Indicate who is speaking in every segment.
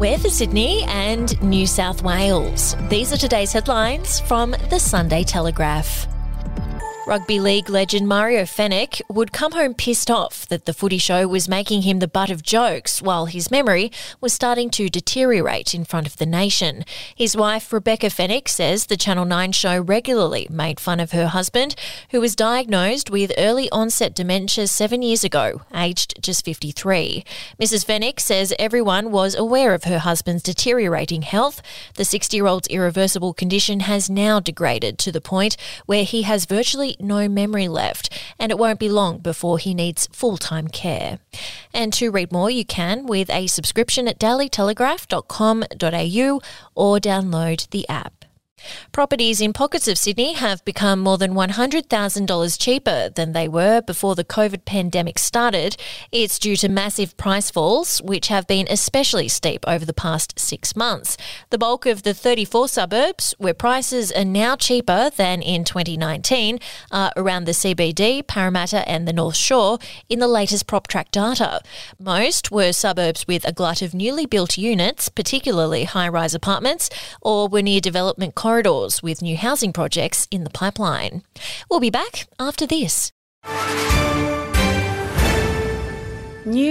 Speaker 1: We're for Sydney and New South Wales. These are today's headlines from the Sunday Telegraph. Rugby league legend Mario Fenech would come home pissed off that the footy show was making him the butt of jokes while his memory was starting to deteriorate in front of the nation. His wife, Rebecca Fenech, says the Channel 9 show regularly made fun of her husband, who was diagnosed with early onset dementia seven years ago, aged just 53. Mrs. Fenech says everyone was aware of her husband's deteriorating health. The 60 year old's irreversible condition has now degraded to the point where he has virtually no memory left, and it won't be long before he needs full time care. And to read more, you can with a subscription at dailytelegraph.com.au or download the app. Properties in pockets of Sydney have become more than $100,000 cheaper than they were before the COVID pandemic started. It's due to massive price falls, which have been especially steep over the past six months. The bulk of the 34 suburbs, where prices are now cheaper than in 2019, are around the CBD, Parramatta, and the North Shore in the latest PropTrack data. Most were suburbs with a glut of newly built units, particularly high rise apartments, or were near development corridors corridors with new housing projects in the pipeline. We'll be back after this.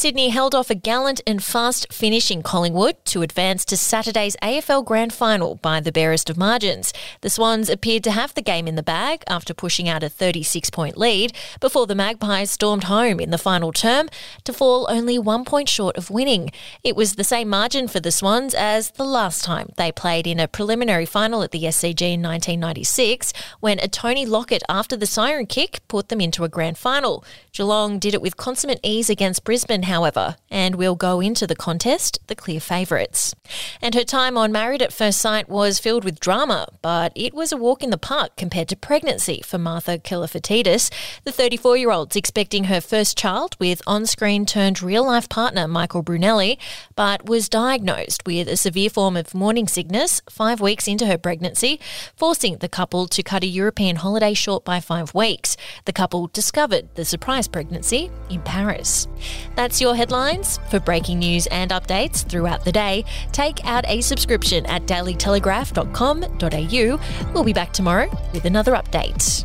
Speaker 1: Sydney held off a gallant and fast finish in Collingwood to advance to Saturday's AFL Grand Final by the barest of margins. The Swans appeared to have the game in the bag after pushing out a 36 point lead before the Magpies stormed home in the final term to fall only one point short of winning. It was the same margin for the Swans as the last time they played in a preliminary final at the SCG in 1996 when a Tony Lockett after the siren kick put them into a grand final. Geelong did it with consummate ease against Brisbane however, and will go into the contest the clear favourites. And her time on Married at First Sight was filled with drama, but it was a walk in the park compared to pregnancy for Martha Kalafatidis. The 34 year old's expecting her first child with on screen turned real life partner Michael Brunelli, but was diagnosed with a severe form of morning sickness five weeks into her pregnancy, forcing the couple to cut a European holiday short by five weeks. The couple discovered the surprise pregnancy in Paris. That's your headlines. For breaking news and updates throughout the day, take out a subscription at dailytelegraph.com.au. We'll be back tomorrow with another update.